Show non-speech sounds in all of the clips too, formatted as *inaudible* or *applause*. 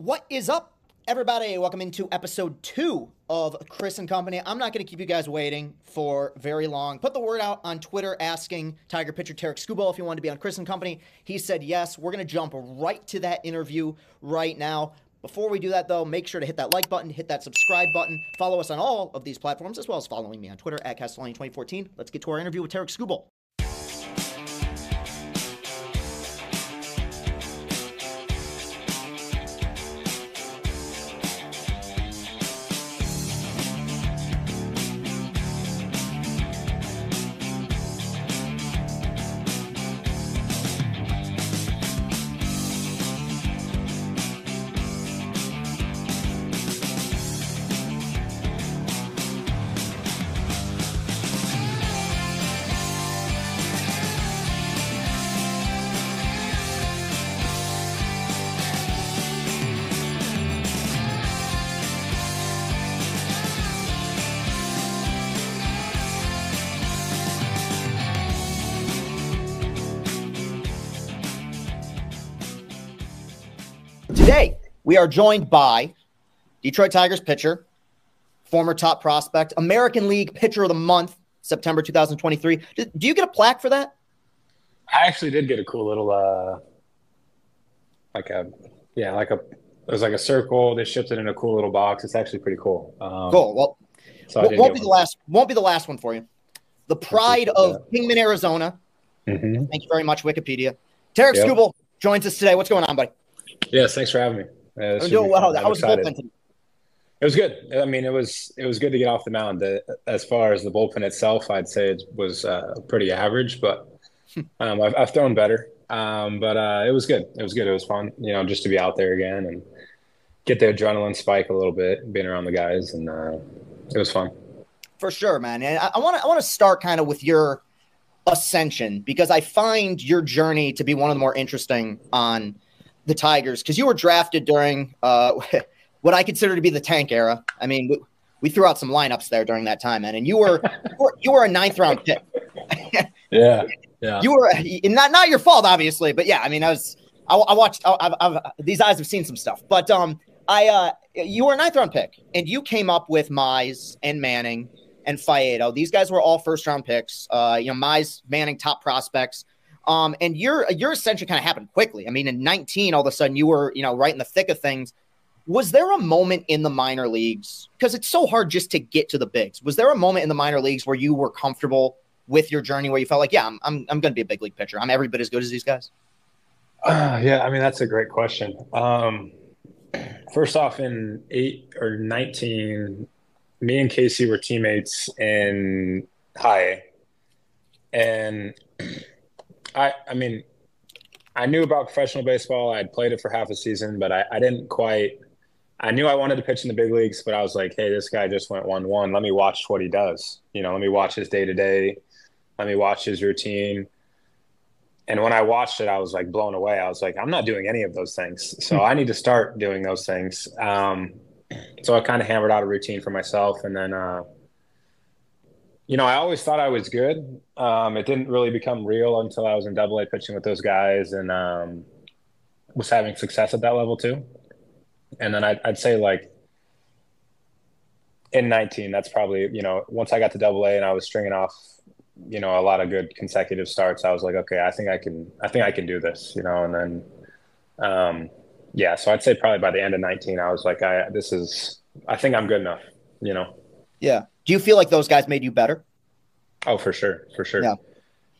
What is up, everybody? Welcome into episode two of Chris and Company. I'm not going to keep you guys waiting for very long. Put the word out on Twitter asking Tiger pitcher Tarik Skubal if he wanted to be on Chris and Company. He said yes. We're going to jump right to that interview right now. Before we do that, though, make sure to hit that like button, hit that subscribe button, follow us on all of these platforms, as well as following me on Twitter at Castellani2014. Let's get to our interview with Tarik Skubal. We are joined by Detroit Tigers pitcher, former top prospect, American League Pitcher of the Month, September 2023. Do, do you get a plaque for that? I actually did get a cool little, uh, like a, yeah, like a, it was like a circle. They shipped it in a cool little box. It's actually pretty cool. Um, cool. Well, so won't, be the last. Won't be the last one for you. The pride of. Kingman, Arizona. Mm-hmm. Thank you very much, Wikipedia. Tarik yep. Skubal joins us today. What's going on, buddy? Yes, thanks for having me. Uh, I'm doing well. That was bullpen It was good. I mean, it was it was good to get off the mound. As far as the bullpen itself, I'd say it was uh, pretty average, but *laughs* um, I've, I've, thrown better. Um, but uh, it was good. It was good. It was fun, you know, just to be out there again and get the adrenaline spike a little bit, being around the guys, and uh, it was fun. For sure, man. And I want to I want to start kind of with your ascension because I find your journey to be one of the more interesting on the Tigers because you were drafted during uh, *laughs* what I consider to be the tank era. I mean, we, we, threw out some lineups there during that time, man, and you were you were, you were a ninth round pick. *laughs* yeah, yeah. You were not not your fault, obviously, but yeah, I mean, I was I, I watched. I, I've, I've, these eyes have seen some stuff, but um, I uh, you were a ninth round pick, and you came up with Mize and Manning and Faedo. These guys were all first round picks. Uh, you know, Mize, Manning, top prospects. Um, and your your ascension kind of happened quickly. I mean, in 19, all of a sudden you were, you know, right in the thick of things. Was there a moment in the minor leagues? Because it's so hard just to get to the bigs. Was there a moment in the minor leagues where you were comfortable with your journey where you felt like, yeah, I'm I'm, I'm going to be a big league pitcher. I'm every bit as good as these guys? Uh, *sighs* yeah, I mean that's a great question. Um, first off, in eight or nineteen, me and Casey were teammates in high, and I I mean, I knew about professional baseball. I'd played it for half a season, but I, I didn't quite. I knew I wanted to pitch in the big leagues, but I was like, hey, this guy just went one one. Let me watch what he does. You know, let me watch his day to day. Let me watch his routine. And when I watched it, I was like blown away. I was like, I'm not doing any of those things, so I need to start doing those things. Um, so I kind of hammered out a routine for myself, and then. Uh, you know, I always thought I was good. Um, it didn't really become real until I was in Double A pitching with those guys and um, was having success at that level too. And then I'd, I'd say like in 19, that's probably you know once I got to Double A and I was stringing off you know a lot of good consecutive starts, I was like, okay, I think I can, I think I can do this, you know. And then, um, yeah, so I'd say probably by the end of 19, I was like, I this is, I think I'm good enough, you know. Yeah. Do you feel like those guys made you better? Oh, for sure, for sure. Yeah.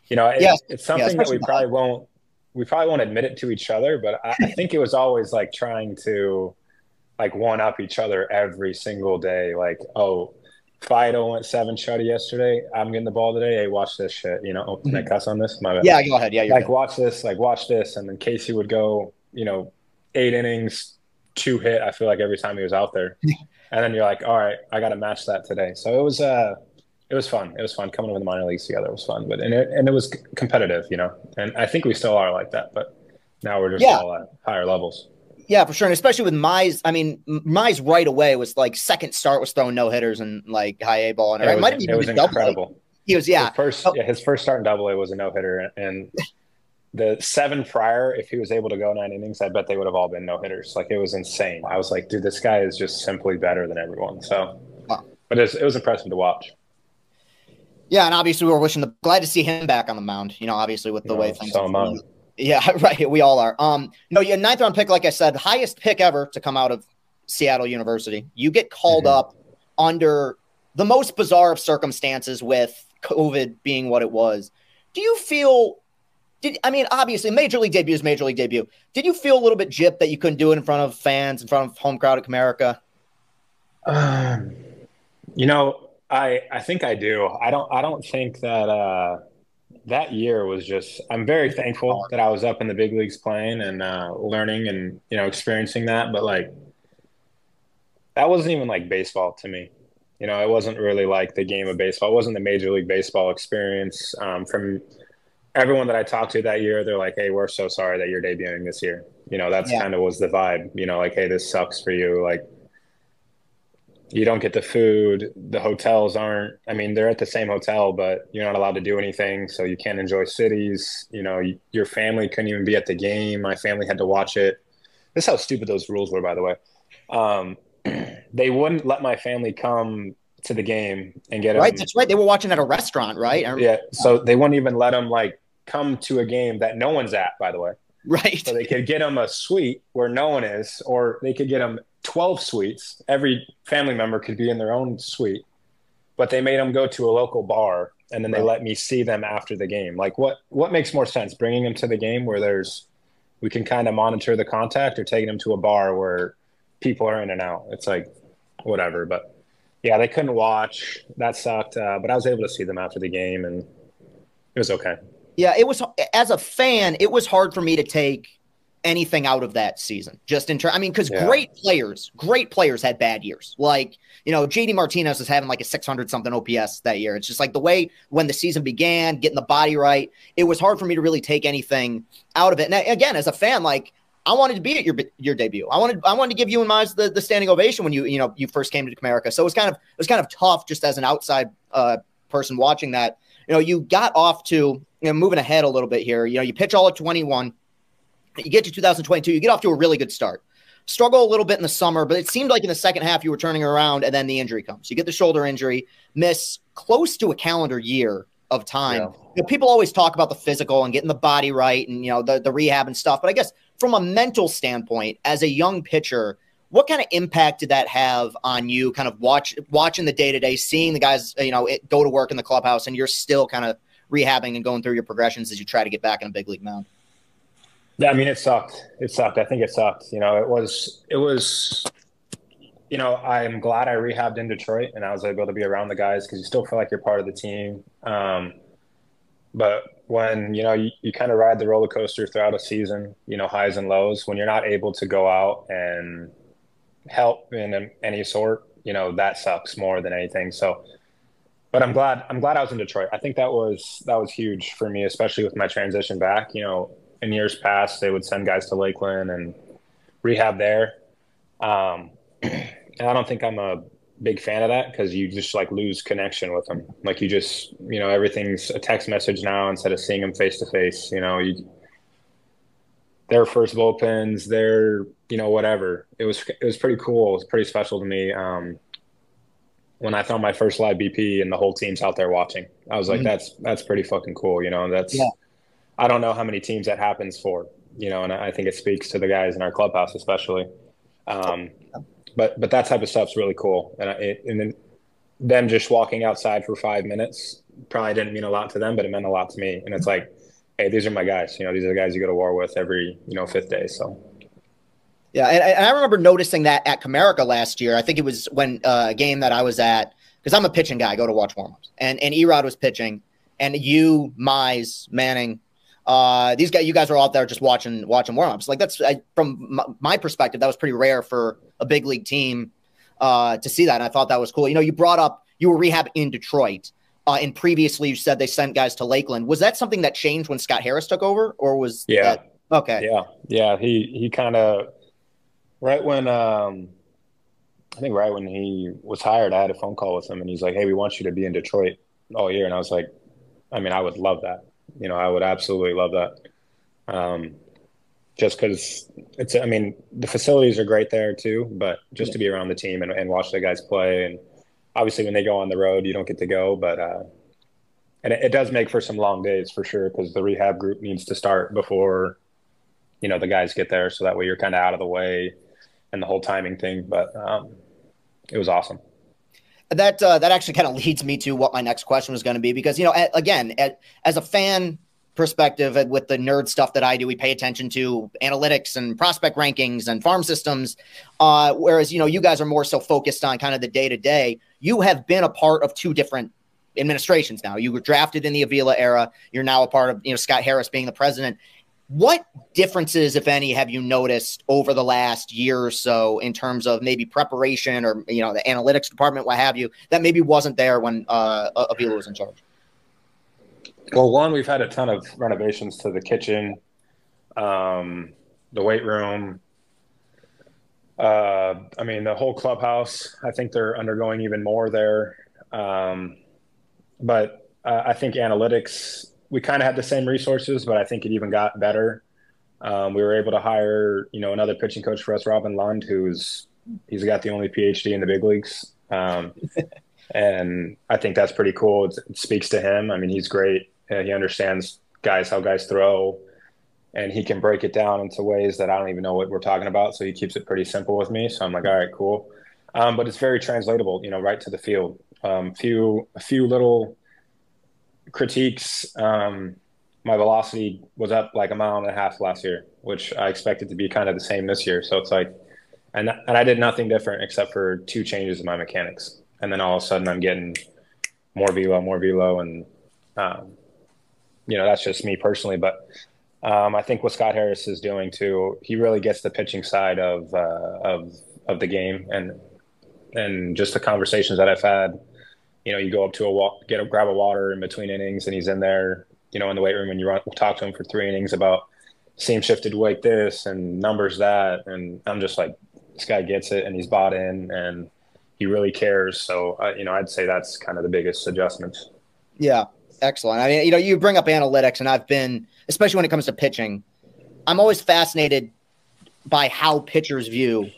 You know, it, yeah. it's something yeah, that we probably won't we probably won't admit it to each other, but I, I *laughs* think it was always like trying to like one up each other every single day. Like, oh, Faedo went seven shutty yesterday. I'm getting the ball today. Hey, watch this shit. You know, oh, can I mm-hmm. cuss on this? My bad. Yeah, go ahead. Yeah, like good. watch this. Like watch this, and then Casey would go. You know, eight innings, two hit. I feel like every time he was out there. *laughs* and then you're like, all right, I got to match that today. So it was uh, it was fun. It was fun coming over the minor leagues together. It was fun, but and it and it was competitive, you know. And I think we still are like that, but now we're just yeah. all at higher levels. Yeah, for sure, and especially with Mize. I mean, Mize right away was like second start was throwing no hitters and like high A ball, and it, it might have even it was incredible. He was yeah. His first, oh. yeah, his first start in Double A was a no hitter, and the seven prior, if he was able to go nine innings, I bet they would have all been no hitters. Like it was insane. I was like, dude, this guy is just simply better than everyone. So, wow. but it was, it was impressive to watch. Yeah, and obviously we were wishing the glad to see him back on the mound. You know, obviously with the way things. So am Yeah, *laughs* right. We all are. Um, no, yeah, ninth round pick, like I said, highest pick ever to come out of Seattle University. You get called mm-hmm. up under the most bizarre of circumstances with COVID being what it was. Do you feel did I mean obviously major league debut is major league debut. Did you feel a little bit gypped that you couldn't do it in front of fans, in front of home crowd at Comerica? Um, you know, I I think I do. I don't I don't think that uh, that year was just. I'm very thankful that I was up in the big leagues playing and uh, learning and you know experiencing that. But like that wasn't even like baseball to me. You know, it wasn't really like the game of baseball. It wasn't the major league baseball experience um, from everyone that I talked to that year, they're like, "Hey, we're so sorry that you're debuting this year." You know, that's yeah. kind of was the vibe. You know, like, "Hey, this sucks for you." Like, you don't get the food. The hotels aren't. I mean, they're at the same hotel, but you're not allowed to do anything, so you can't enjoy cities. You know, you, your family couldn't even be at the game. My family had to watch it. This is how stupid those rules were, by the way. Um, *clears throat* they wouldn't let my family come to the game and get right. Them, that's right. They were watching at a restaurant, right? Yeah. So they wouldn't even let them like come to a game that no one's at. By the way, right. So they could get them a suite where no one is, or they could get them twelve suites. Every family member could be in their own suite, but they made them go to a local bar, and then right. they let me see them after the game. Like what? What makes more sense? Bringing them to the game where there's we can kind of monitor the contact, or taking them to a bar where people are in and out. It's like whatever, but yeah, they couldn't watch. That sucked. Uh, but I was able to see them after the game, and it was okay. Yeah, it was. As a fan, it was hard for me to take anything out of that season. Just in terms, I mean, because yeah. great players, great players had bad years. Like you know, JD Martinez was having like a 600 something OPS that year. It's just like the way when the season began, getting the body right. It was hard for me to really take anything out of it. And again, as a fan, like I wanted to be at your your debut. I wanted I wanted to give you and Mize the, the standing ovation when you you know you first came to Comerica. So it was kind of it was kind of tough just as an outside uh, person watching that. You know, you got off to you know moving ahead a little bit here. You know, you pitch all at 21. You get to 2022, you get off to a really good start. Struggle a little bit in the summer, but it seemed like in the second half you were turning around, and then the injury comes. You get the shoulder injury, miss close to a calendar year of time. Yeah. You know, people always talk about the physical and getting the body right and you know the, the rehab and stuff, but I guess from a mental standpoint, as a young pitcher, what kind of impact did that have on you? Kind of watch watching the day to day, seeing the guys, you know, it, go to work in the clubhouse, and you're still kind of rehabbing and going through your progressions as you try to get back in a big league mound. Yeah, I mean, it sucked. It sucked. I think it sucked. You know, it was it was. You know, I'm glad I rehabbed in Detroit and I was able to be around the guys because you still feel like you're part of the team. Um, but when you know you, you kind of ride the roller coaster throughout a season you know highs and lows when you're not able to go out and help in any sort you know that sucks more than anything. So but i'm glad i'm glad i was in detroit. I think that was that was huge for me especially with my transition back. You know in years past they would send guys to lakeland and rehab there. Um, *clears throat* and i don't think i'm a big fan of that because you just like lose connection with them. Like you just, you know, everything's a text message now instead of seeing them face to face. You know, you their first bullpens, their you know whatever. It was it was pretty cool. It was pretty special to me. Um, when I found my first live BP and the whole team's out there watching, I was like, mm-hmm. that's that's pretty fucking cool. You know, that's yeah. I don't know how many teams that happens for. You know, and I think it speaks to the guys in our clubhouse especially. Um, but but that type of stuff's really cool. And it, and then them just walking outside for five minutes probably didn't mean a lot to them, but it meant a lot to me. And it's like, hey, these are my guys. You know, these are the guys you go to war with every you know fifth day. So. Yeah, and, and I remember noticing that at Comerica last year. I think it was when uh, a game that I was at because I'm a pitching guy. I go to watch warmups, and and Erod was pitching, and you, Mize, Manning, uh, these guys, you guys are out there just watching watching warmups. Like that's I, from my, my, perspective, that was pretty rare for a big league team uh, to see that. And I thought that was cool. You know, you brought up you were rehab in Detroit, uh, and previously you said they sent guys to Lakeland. Was that something that changed when Scott Harris took over, or was yeah that, okay yeah yeah he he kind of right when um I think right when he was hired, I had a phone call with him, and he's like, "Hey, we want you to be in Detroit all year," and I was like, "I mean, I would love that." You know, I would absolutely love that. Um, just because it's, I mean, the facilities are great there too, but just yeah. to be around the team and, and, watch the guys play. And obviously, when they go on the road, you don't get to go, but, uh, and it, it does make for some long days for sure because the rehab group needs to start before, you know, the guys get there. So that way you're kind of out of the way and the whole timing thing. But um, it was awesome that uh, that actually kind of leads me to what my next question was going to be because you know again as a fan perspective with the nerd stuff that I do, we pay attention to analytics and prospect rankings and farm systems. Uh, whereas, you know, you guys are more so focused on kind of the day to day. You have been a part of two different administrations now. You were drafted in the Avila era. You're now a part of, you know, Scott Harris being the president. What differences, if any, have you noticed over the last year or so in terms of maybe preparation or, you know, the analytics department, what have you, that maybe wasn't there when uh, Avila was in charge? Well, one, we've had a ton of renovations to the kitchen, um, the weight room. Uh, I mean, the whole clubhouse. I think they're undergoing even more there. Um, but uh, I think analytics. We kind of had the same resources, but I think it even got better. Um, we were able to hire, you know, another pitching coach for us, Robin Lund, who's he's got the only PhD in the big leagues. Um, *laughs* and I think that's pretty cool. It, it, speaks to him. I mean, he's great. Uh, he understands guys how guys throw, and he can break it down into ways that I don't even know what we're talking about. So he keeps it pretty simple with me. So I'm like, all right, cool. Um, but it's very translatable, you know, right to the field. Um, few a few little critiques. Um, my velocity was up like a mile and a half last year, which I expected to be kind of the same this year. So it's like, and and I did nothing different except for two changes in my mechanics, and then all of a sudden I'm getting more velo, more velo, and um, you know, that's just me personally. But um, I think what Scott Harris is doing too, he really gets the pitching side of uh, of of the game, and and just the conversations that I've had. You know, you go up to a walk, get a grab a water in between innings, and he's in there. You know, in the weight room, and you run, talk to him for three innings about seam shifted weight this and numbers that, and I'm just like, this guy gets it, and he's bought in, and he really cares. So, uh, you know, I'd say that's kind of the biggest adjustments. Yeah, excellent. I mean, you know, you bring up analytics, and I've been, especially when it comes to pitching, I'm always fascinated by how pitchers view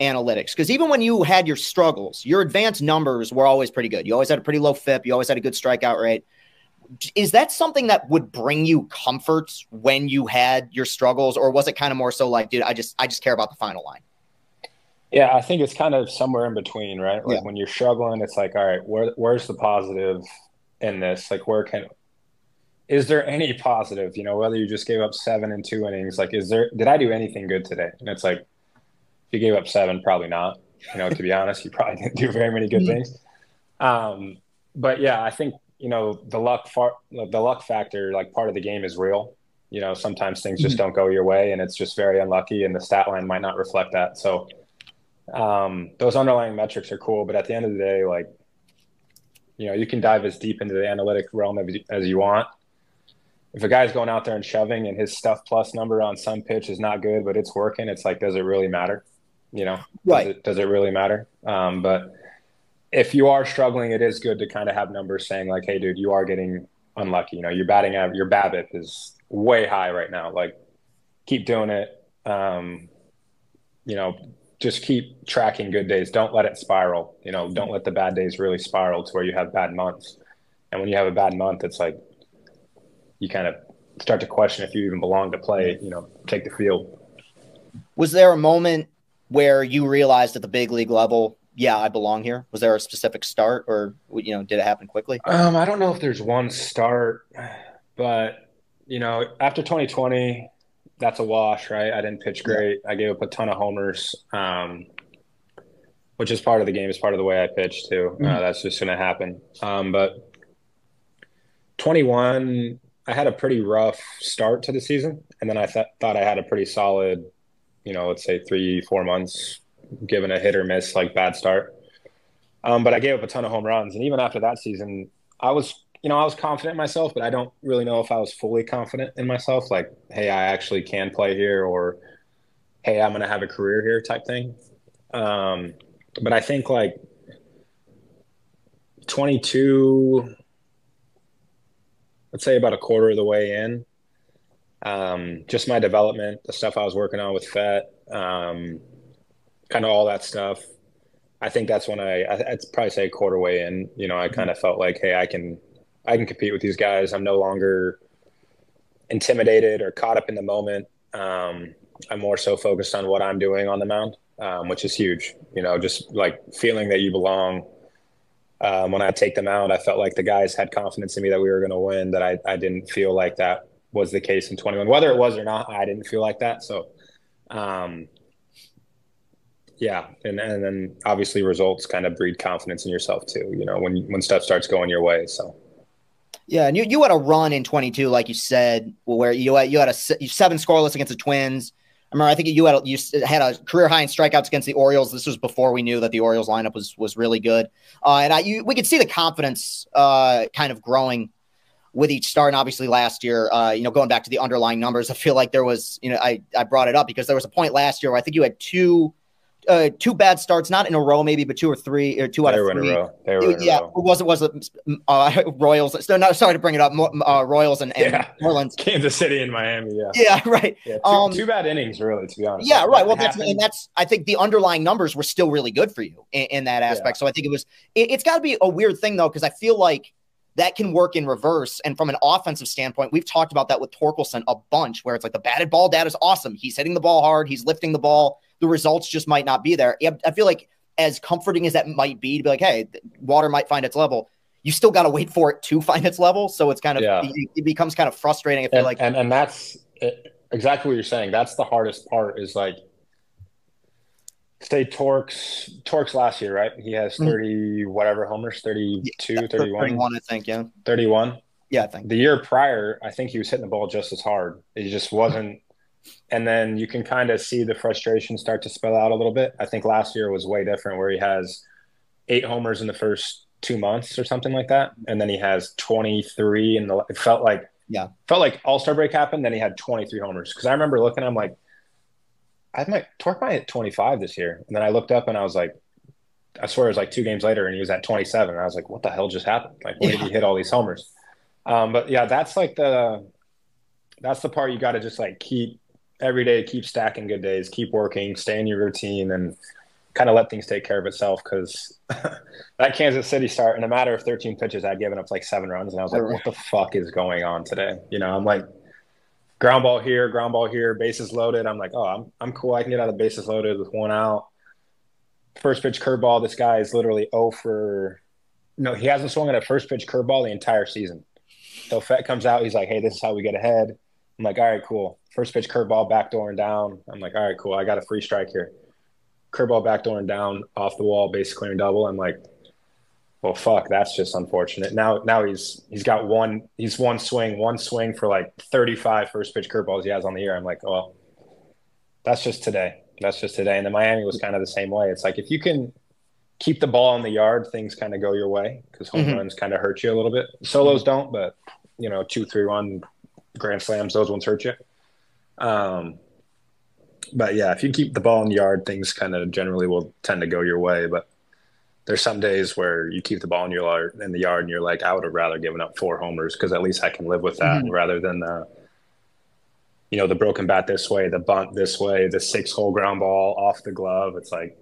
analytics. Because even when you had your struggles, your advanced numbers were always pretty good. You always had a pretty low FIP. You always had a good strikeout rate. Is that something that would bring you comfort when you had your struggles, or was it kind of more so like, dude, I just I just care about the final line? Yeah, I think it's kind of somewhere in between, right? Like yeah. when you're struggling, it's like, all right, where, where's the positive? In this? Like, where can is there any positive? You know, whether you just gave up seven and two innings, like, is there? Did I do anything good today? And it's like, if you gave up seven, probably not. You know, to be honest, you probably *laughs* didn't do very many good things. Um, but yeah, I think you know the luck far, the luck factor, like part of the game is real. You know, sometimes things just mm-hmm. don't go your way, and it's just very unlucky, and the stat line might not reflect that. So, um, those underlying metrics are cool, but at the end of the day, like you know, you can dive as deep into the analytic realm as, as you want. If a guy's going out there and shoving and his stuff plus number on some pitch is not good, but it's working, it's like, does it really matter? You know, right? Does it, does it really matter? Um, but if you are struggling, it is good to kind of have numbers saying like, "Hey, dude, you are getting unlucky. You know, your batting average, your BABIP is way high right now. Like, keep doing it. Um, you know, just keep tracking good days. Don't let it spiral. You know, don't let the bad days really spiral to where you have bad months. And when you have a bad month, it's like you kind of start to question if you even belong to play, you know, take the field. Was there a moment where you realized at the big league level, yeah, I belong here? Was there a specific start or, you know, did it happen quickly? Um, I don't know if there's one start, but, you know, after 2020, that's a wash, right? I didn't pitch great. I gave up a ton of homers, um, which is part of the game. Is part of the way I pitch too. Uh, mm-hmm. Uh, that's just going to happen. Um, but 21, I had a pretty rough start to the season, and then I th- thought I had a pretty solid, you know, let's say three, four months, given a hit or miss, like bad start. Um, but I gave up a ton of home runs, and even after that season, I was you know, I was confident in myself, but I don't really know if I was fully confident in myself. Like, hey, I actually can play here, or hey, I'm going to have a career here type thing. Um, but I think like 22, let's say about a quarter of the way in, um, just my development, the stuff I was working on with FET, um, kind of all that stuff. I think that's when I, I I'd probably say a quarter way in, you know, I kind of felt like, hey, I can, I can compete with these guys. I'm no longer intimidated or caught up in the moment. Um, I'm more so focused on what I'm doing on the mound, um, which is huge. You know, just like feeling that you belong. Um, when I take them out, I felt like the guys had confidence in me that we were going to win. That I, I didn't feel like that was the case in 21. Whether it was or not, I didn't feel like that. So, um, yeah, and and then obviously results kind of breed confidence in yourself too. You know, when when stuff starts going your way. So. Yeah, and you, you had a run in 22, like you said, where you had, you had a seven scoreless against the Twins. I remember, I think you had a, you had a career high in strikeouts against the Orioles. This was before we knew that the Orioles lineup was was really good, uh, and I you, we could see the confidence uh, kind of growing with each start. And obviously, last year, uh, you know, going back to the underlying numbers, I feel like there was, you know, I I brought it up because there was a point last year where I think you had two uh, two bad starts, not in a row, maybe, but two or three or two they out of three. It, yeah, it was it was uh, *laughs* Royals? So, no, sorry to bring it up. Uh, Royals and, and yeah. Marlins, *laughs* Kansas City and Miami. Yeah, yeah, *laughs* right. Yeah, two, um, two, bad innings, really, to be honest. Yeah, right. Well, that's and that's I think the underlying numbers were still really good for you in, in that aspect. Yeah. So I think it was. It, it's got to be a weird thing though, because I feel like that can work in reverse. And from an offensive standpoint, we've talked about that with Torkelson a bunch, where it's like the batted ball data is awesome. He's hitting the ball hard, he's lifting the ball the results just might not be there. I feel like as comforting as that might be to be like, hey, water might find its level. You still got to wait for it to *laughs* find its level. So it's kind of yeah. it, it, becomes kind of frustrating. I feel and, like, and and that's exactly what you're saying. That's the hardest part. Is like, say Torks Torks last year, right? He has mm-hmm. 30 mm-hmm. whatever homers, 32, yeah, 31. 31, I think, yeah. 31. Yeah, I think. The year prior, I think he was hitting the ball just as hard. It just wasn't and then you can kind of see the frustration start to spill out a little bit. I think last year was way different, where he has eight homers in the first two months or something like that, and then he has 23 and the. It felt like yeah, felt like All Star break happened. Then he had 23 homers because I remember looking. I'm like, I might torque my at 25 this year, and then I looked up and I was like, I swear it was like two games later, and he was at 27. And I was like, what the hell just happened? Like, when yeah. did he hit all these homers? Um, but yeah, that's like the that's the part you got to just like keep every day keep stacking good days, keep working, stay in your routine, and kind of let things take care of itself. Because *laughs* that Kansas City start in a matter of 13 pitches, I'd given up like seven runs, and I was like, "What the fuck is going on today?" You know, I'm like, ground ball here, ground ball here, bases loaded. I'm like, "Oh, I'm I'm cool. I can get out of bases loaded with one out." First pitch curveball. This guy is literally 0 for. No, he hasn't swung at a first pitch curveball the entire season. So FET comes out. He's like, "Hey, this is how we get ahead." I'm like, "All right, cool." First pitch curveball backdoor and down. I'm like, all right, cool. I got a free strike here. Curveball backdoor and down off the wall, base clearing double. I'm like, well, fuck, that's just unfortunate. Now, now he's he's got one he's one swing, one swing for like 35 first pitch curveballs he has on the year. I'm like, well, that's just today. That's just today. And then Miami was kind of the same way. It's like if you can keep the ball in the yard, things kind of go your way because home mm-hmm. runs kind of hurt you a little bit. Solos don't, but you know, two, three, one grand slams, those ones hurt you. Um, but yeah, if you keep the ball in the yard, things kind of generally will tend to go your way. But there's some days where you keep the ball in your yard, in the yard, and you're like, I would have rather given up four homers because at least I can live with that, mm-hmm. rather than the, you know, the broken bat this way, the bunt this way, the six hole ground ball off the glove. It's like,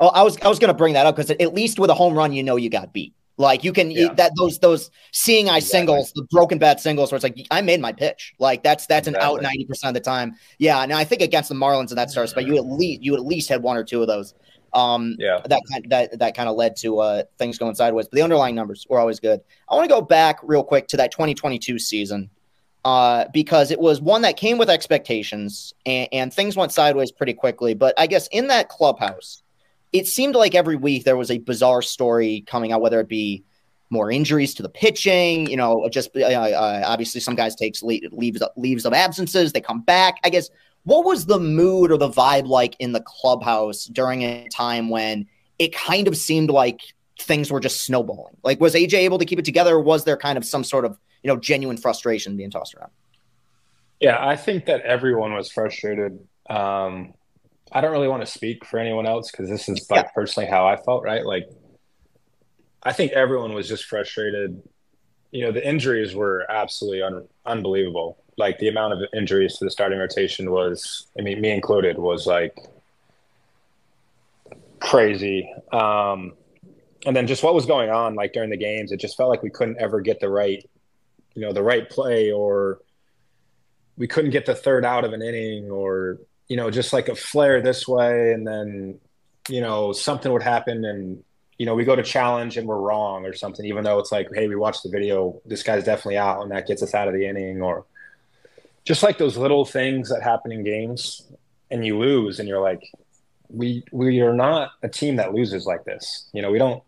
oh, I was I was going to bring that up because at least with a home run, you know you got beat. Like you can yeah. that those those seeing eye exactly. singles, the broken bat singles, where it's like I made my pitch. Like that's that's exactly. an out ninety percent of the time. Yeah, and I think against the Marlins and that starts, but you at least you at least had one or two of those. Um, yeah, that that that kind of led to uh, things going sideways. But the underlying numbers were always good. I want to go back real quick to that 2022 season uh, because it was one that came with expectations and, and things went sideways pretty quickly. But I guess in that clubhouse it seemed like every week there was a bizarre story coming out, whether it be more injuries to the pitching, you know, just uh, uh, obviously some guys takes leave, leaves leaves of absences, they come back. I guess what was the mood or the vibe like in the clubhouse during a time when it kind of seemed like things were just snowballing? Like, was AJ able to keep it together, or was there kind of some sort of you know genuine frustration being tossed around? Yeah, I think that everyone was frustrated. Um, I don't really want to speak for anyone else because this is like yeah. personally how I felt, right? Like, I think everyone was just frustrated. You know, the injuries were absolutely un- unbelievable. like the amount of injuries to the starting rotation was, I mean, me included, was like crazy. Um, and then just what was going on like during the games, it just felt like we couldn't ever get the right, you know, the right play or we couldn't get the third out of an inning or, you know, just like a flare this way and then, you know, something would happen and you know, we go to challenge and we're wrong or something, even though it's like, hey, we watched the video, this guy's definitely out, and that gets us out of the inning, or just like those little things that happen in games, and you lose, and you're like, we we are not a team that loses like this. You know, we don't.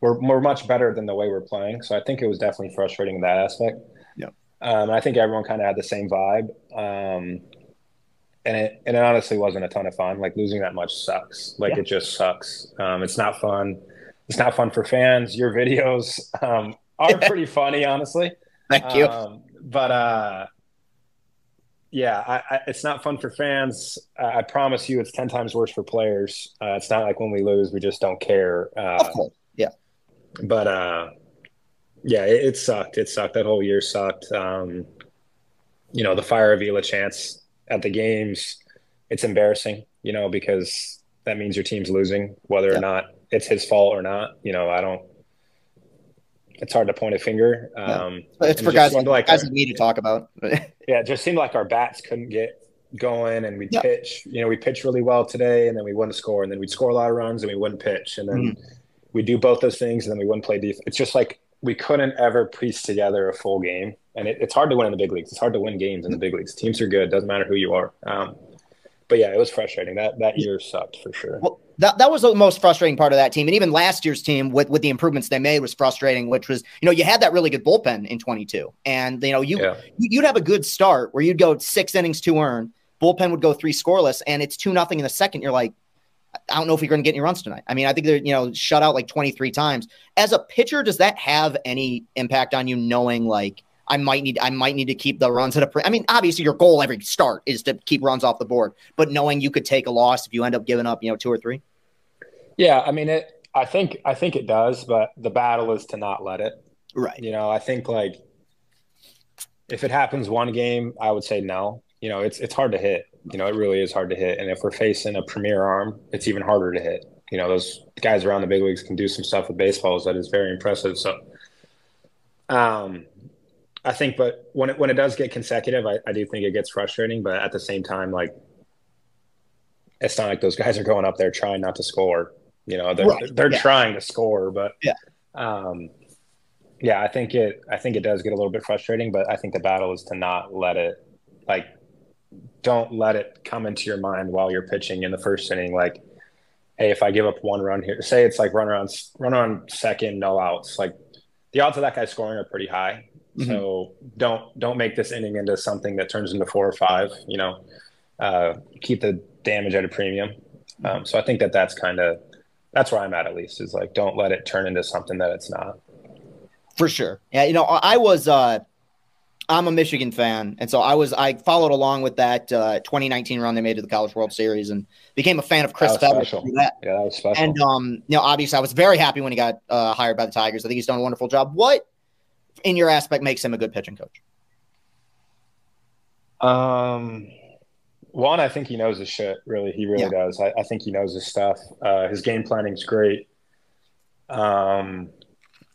We're we're much better than the way we're playing. So I think it was definitely frustrating in that aspect. Yeah. Um, I think everyone kind of had the same vibe. Um, and it and it honestly wasn't a ton of fun. Like losing that much sucks. Like yeah. it just sucks. Um, it's not fun it's not fun for fans. Your videos um, are *laughs* pretty funny, honestly. Thank you. Um, but uh, yeah, I, I, it's not fun for fans. I, I, promise you, it's ten times worse for players. Uh, it's not like when we lose, we just don't care. Uh, yeah. But uh, yeah, it, it, sucked. It sucked. That whole year sucked. Um, you know, the fire Avila chance at the games, it's embarrassing. You know, because that means your team's losing, whether yeah. or not it's his fault or not. You know, I don't. It's hard to point a finger. Um, yeah. It's for guys like, guys our, me to talk about. *laughs* yeah, it just seemed like our bats couldn't get going, and we yeah. pitch. You know, we pitch really well today, and then we wouldn't score, and then we'd score a lot of runs, and we wouldn't pitch, and then mm-hmm. we do both those things, and then we wouldn't play defense. It's just like we couldn't ever piece together a full game, and it, it's hard to win in the big leagues. It's hard to win games in the big leagues. Teams are good. Doesn't matter who you are. Um, but yeah, it was frustrating. That that year sucked for sure. Well, that, that was the most frustrating part of that team. And even last year's team with, with the improvements they made was frustrating, which was, you know, you had that really good bullpen in 22. And, you know, you, yeah. you'd have a good start where you'd go six innings, to earn bullpen would go three scoreless, and it's two nothing in the second. You're like, I don't know if you're going to get any runs tonight. I mean, I think they're, you know, shut out like 23 times. As a pitcher, does that have any impact on you knowing like, I might need I might need to keep the runs at a. Pre- I mean, obviously your goal every start is to keep runs off the board, but knowing you could take a loss if you end up giving up, you know, two or three. Yeah, I mean it. I think I think it does, but the battle is to not let it. Right. You know, I think like if it happens one game, I would say no. You know, it's it's hard to hit. You know, it really is hard to hit. And if we're facing a premier arm, it's even harder to hit. You know, those guys around the big leagues can do some stuff with baseballs that is very impressive. So, um, I think, but when it when it does get consecutive, I, I do think it gets frustrating. But at the same time, like it's not like those guys are going up there trying not to score. You know, they're right. they're yeah. trying to score, but yeah, um, yeah, I think it I think it does get a little bit frustrating, but I think the battle is to not let it like don't let it come into your mind while you're pitching in the first inning. Like, hey, if I give up one run here, say it's like run around run on second, no outs. Like the odds of that guy scoring are pretty high. Mm-hmm. So don't don't make this inning into something that turns into four or five. You know, uh, keep the damage at a premium. Um, so I think that that's kind of that's where I'm at at least is like don't let it turn into something that it's not. For sure. Yeah, you know, I was uh I'm a Michigan fan, and so I was I followed along with that uh, 2019 run they made to the College World Series and became a fan of Chris. That. Yeah, that was special. And um, you know, obviously, I was very happy when he got uh, hired by the Tigers. I think he's done a wonderful job. What, in your aspect, makes him a good pitching coach? Um, one, I think he knows his shit. Really, he really yeah. does. I, I, think he knows his stuff. Uh, his game planning is great. Um,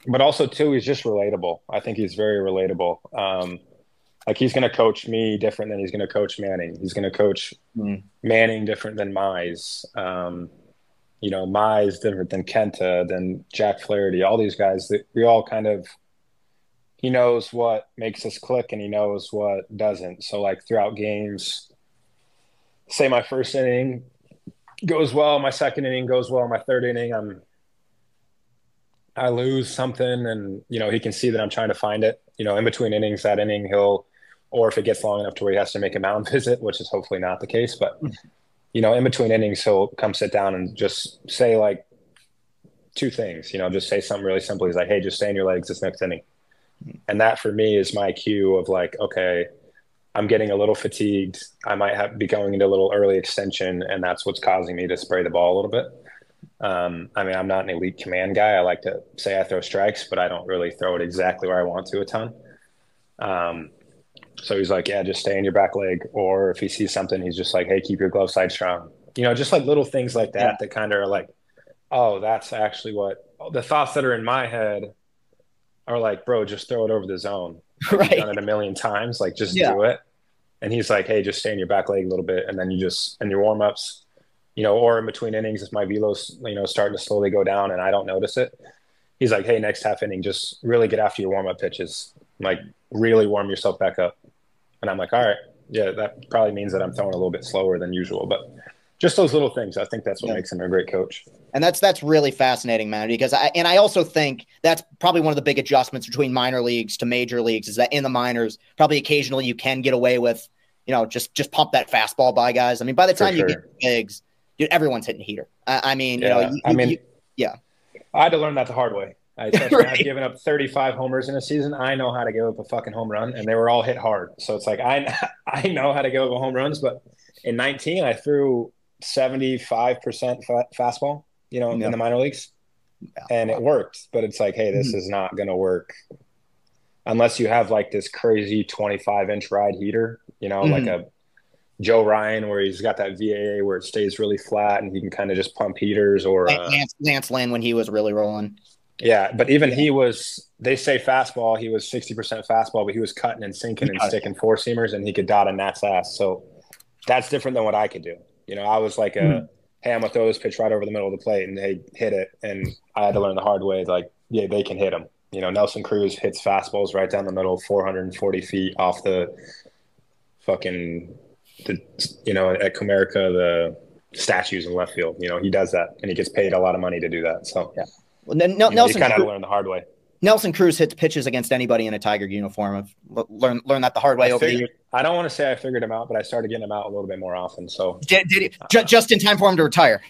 but also too, he's just relatable. I think he's very relatable. Um, like he's going to coach me different than he's going to coach Manning. He's going to coach mm. Manning different than Mize. Um, you know, Mize different than Kenta, than Jack Flaherty. All these guys that we all kind of. He knows what makes us click, and he knows what doesn't. So, like throughout games, say my first inning goes well, my second inning goes well, my third inning I'm I lose something and you know he can see that I'm trying to find it. You know, in between innings, that inning he'll or if it gets long enough to where he has to make a mound *laughs* visit, which is hopefully not the case, but you know, in between innings he'll come sit down and just say like two things, you know, just say something really simple. He's like, Hey, just stay in your legs this next inning. And that for me is my cue of like, okay, I'm getting a little fatigued. I might have be going into a little early extension, and that's what's causing me to spray the ball a little bit. Um, I mean, I'm not an elite command guy. I like to say I throw strikes, but I don't really throw it exactly where I want to a ton. Um, So he's like, yeah, just stay in your back leg. Or if he sees something, he's just like, hey, keep your glove side strong. You know, just like little things like that yeah. that kind of are like, oh, that's actually what the thoughts that are in my head are like, bro, just throw it over the zone. *laughs* right. Done it a million times. Like, just yeah. do it. And he's like, hey, just stay in your back leg a little bit. And then you just, and your warm ups, you know, or in between innings, if my velo's, you know, starting to slowly go down and I don't notice it, he's like, hey, next half inning, just really get after your warm up pitches. Like, really warm yourself back up. And I'm like, all right, yeah, that probably means that I'm throwing a little bit slower than usual. But just those little things, I think that's what yeah. makes him a great coach. And that's that's really fascinating, man. Because I and I also think that's probably one of the big adjustments between minor leagues to major leagues is that in the minors, probably occasionally you can get away with, you know, just just pump that fastball by guys. I mean, by the time sure. you get to the bigs, dude, everyone's hitting heater. I, I mean, yeah. you know, you, I mean, you, yeah. I had to learn that the hard way. I *laughs* right. I've given up 35 homers in a season. I know how to give up a fucking home run, and they were all hit hard. So it's like I *laughs* I know how to give up home runs, but in 19 I threw 75 percent fastball, you know, in the minor leagues, yeah. and it worked. But it's like, hey, this mm-hmm. is not going to work unless you have like this crazy 25 inch ride heater, you know, mm-hmm. like a Joe Ryan, where he's got that VAA where it stays really flat and he can kind of just pump heaters, or uh, Lance, Lance Lynn when he was really rolling. Yeah, but even he was. They say fastball. He was sixty percent fastball, but he was cutting and sinking and sticking four seamers, and he could dot a gnat's ass. So that's different than what I could do. You know, I was like a, mm-hmm. hey, I'm gonna throw this pitch right over the middle of the plate, and they hit it, and I had to learn the hard way. Like, yeah, they can hit them. You know, Nelson Cruz hits fastballs right down the middle, 440 feet off the fucking the you know at Comerica the statues in left field. You know, he does that, and he gets paid a lot of money to do that. So yeah. Well, then Nelson know, you kind of learn the hard way. Nelson Cruz hits pitches against anybody in a Tiger uniform. I've learned learned that the hard way I over figured, the years. I don't want to say I figured him out, but I started getting him out a little bit more often. So did, did uh, just in time for him to retire?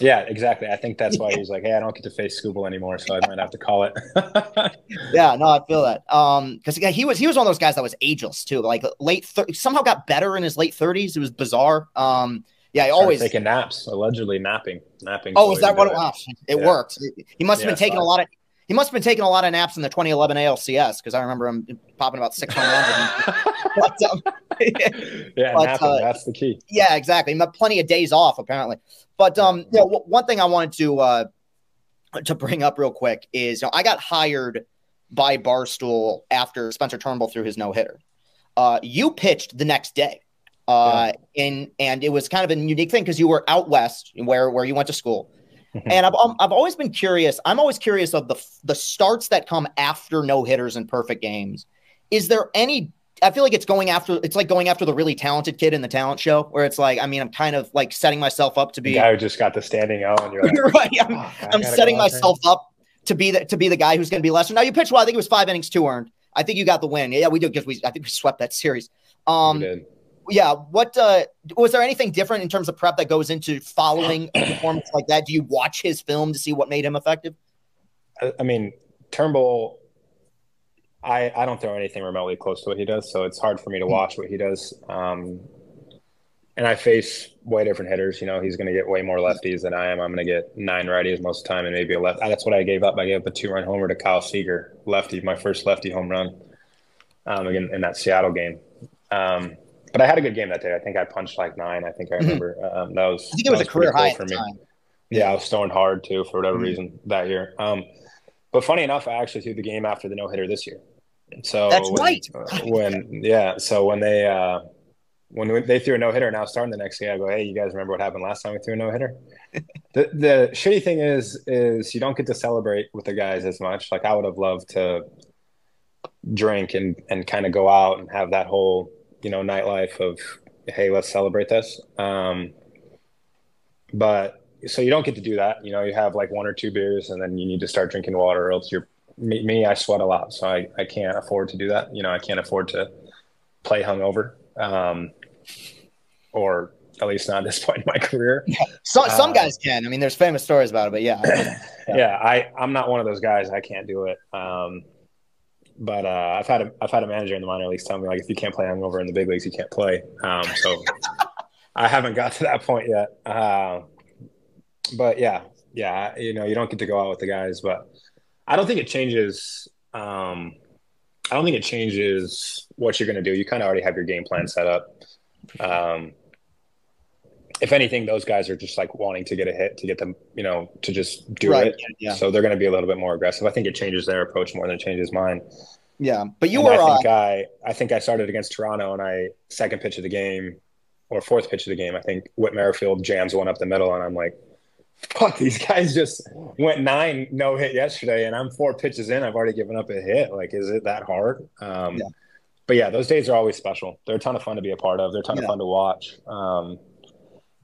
Yeah, exactly. I think that's why he was like, "Hey, I don't get to face Skubal anymore, so I might have to call it." *laughs* yeah, no, I feel that. Um, because yeah, he was he was one of those guys that was ageless too. Like late, thir- somehow got better in his late thirties. It was bizarre. Um, yeah, he always taking naps, allegedly napping, napping. Oh, is that what it was? It yeah. worked. He must have yeah, been taking a lot of. He must have been taking a lot of naps in the 2011 ALCS because I remember him popping about six home but, um, yeah, but, uh, that's the key. Yeah, exactly. Plenty of days off apparently. But um, you know, one thing I wanted to uh to bring up real quick is you know, I got hired by Barstool after Spencer Turnbull threw his no hitter. Uh, you pitched the next day. Uh, yeah. and and it was kind of a unique thing because you were out west where where you went to school. Mm-hmm. And I've um, I've always been curious. I'm always curious of the the starts that come after no hitters and perfect games. Is there any I feel like it's going after it's like going after the really talented kid in the talent show where it's like I mean I'm kind of like setting myself up to be the guy who just got the standing out and you're *laughs* like right I'm, oh, I'm setting myself there. up to be the to be the guy who's going to be lesser. Now you pitched well. I think it was five innings, two earned. I think you got the win. Yeah, we did because we I think we swept that series. Um, yeah. What uh, was there anything different in terms of prep that goes into following a performance like that? Do you watch his film to see what made him effective? I, I mean, Turnbull I, I don't throw anything remotely close to what he does, so it's hard for me to watch what he does. Um, and I face way different hitters. You know, he's going to get way more lefties than I am. I'm going to get nine righties most of the time and maybe a left. That's what I gave up. I gave up a two run homer to Kyle Seager, lefty, my first lefty home run um, again in that Seattle game. Um, but I had a good game that day. I think I punched like nine. I think I mm-hmm. remember. Um, that was I think it was, was a career high for me. Yeah, I was throwing hard too for whatever mm-hmm. reason that year. Um, but funny enough, I actually threw the game after the no hitter this year. So that's when, right. Uh, when yeah, so when they uh, when they threw a no hitter, now starting the next day, I go, hey, you guys remember what happened last time we threw a no hitter? *laughs* the the shitty thing is is you don't get to celebrate with the guys as much. Like I would have loved to drink and and kind of go out and have that whole you know nightlife of hey, let's celebrate this. Um, but so you don't get to do that. You know, you have like one or two beers, and then you need to start drinking water, or else you're me, me, I sweat a lot, so I, I can't afford to do that. You know, I can't afford to play hungover, um, or at least not at this *laughs* point in my career. Yeah. *laughs* So, some uh, guys can. I mean, there's famous stories about it, but yeah. yeah, *laughs* yeah, I I'm not one of those guys. I can't do it. Um, but uh, I've had a I've had a manager in the minor leagues tell me like if you can't play hungover in the big leagues, you can't play. Um, so *laughs* I haven't got to that point yet. Uh, but yeah, yeah, you know, you don't get to go out with the guys, but I don't think it changes um, I don't think it changes what you're going to do. You kind of already have your game plan set up. Um, if anything, those guys are just like wanting to get a hit to get them, you know, to just do right. it. Yeah. So they're going to be a little bit more aggressive. I think it changes their approach more than it changes mine. Yeah, but you and were. I think uh, I, I think I started against Toronto, and I second pitch of the game, or fourth pitch of the game. I think Whit Merrifield jams one up the middle, and I'm like, fuck, these guys just went nine no hit yesterday, and I'm four pitches in. I've already given up a hit. Like, is it that hard? Um, yeah. But yeah, those days are always special. They're a ton of fun to be a part of. They're a ton yeah. of fun to watch. Um,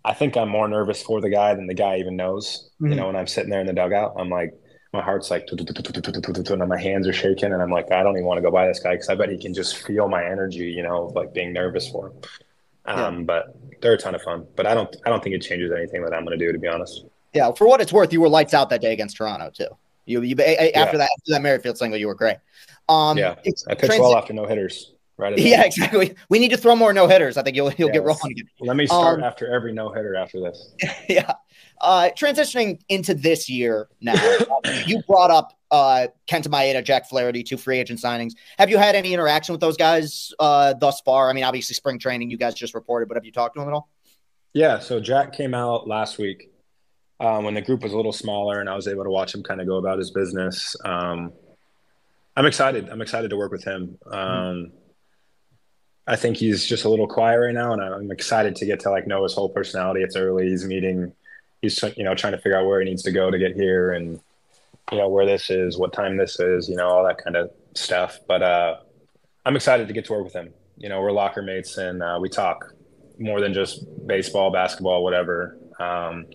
I think I'm more nervous for the guy than the guy even knows. Mm-hmm. You know, when I'm sitting there in the dugout, I'm like, my heart's like, and my hands are shaking, and I'm like, I don't even want to go by this guy because I bet he can just feel my energy. You know, like being nervous for him. Um, yeah. But they're a ton of fun. But I don't, I don't think it changes anything that I'm going to do, to be honest. Yeah, for what it's worth, you were lights out that day against Toronto too. You, you after yeah. that after that Merrifield single, you were great. Um, yeah, I pitched transi- well after no hitters. Right. *laughs* Yeah, exactly. We need to throw more no hitters. I think you'll you'll yes. get rolling again. Let me start um, after every no hitter after this. *laughs* Yeah. Uh, transitioning into this year now, *laughs* you brought up uh, Kenta Maeda, Jack Flaherty, two free agent signings. Have you had any interaction with those guys uh, thus far? I mean, obviously spring training you guys just reported, but have you talked to them at all? Yeah. So Jack came out last week um, when the group was a little smaller, and I was able to watch him kind of go about his business. Um, I'm excited. I'm excited to work with him. Um, I think he's just a little quiet right now, and I'm excited to get to like know his whole personality. It's early. He's meeting. He's you know trying to figure out where he needs to go to get here, and you know where this is, what time this is, you know all that kind of stuff. But uh, I'm excited to get to work with him. You know we're locker mates, and uh, we talk more than just baseball, basketball, whatever. Um,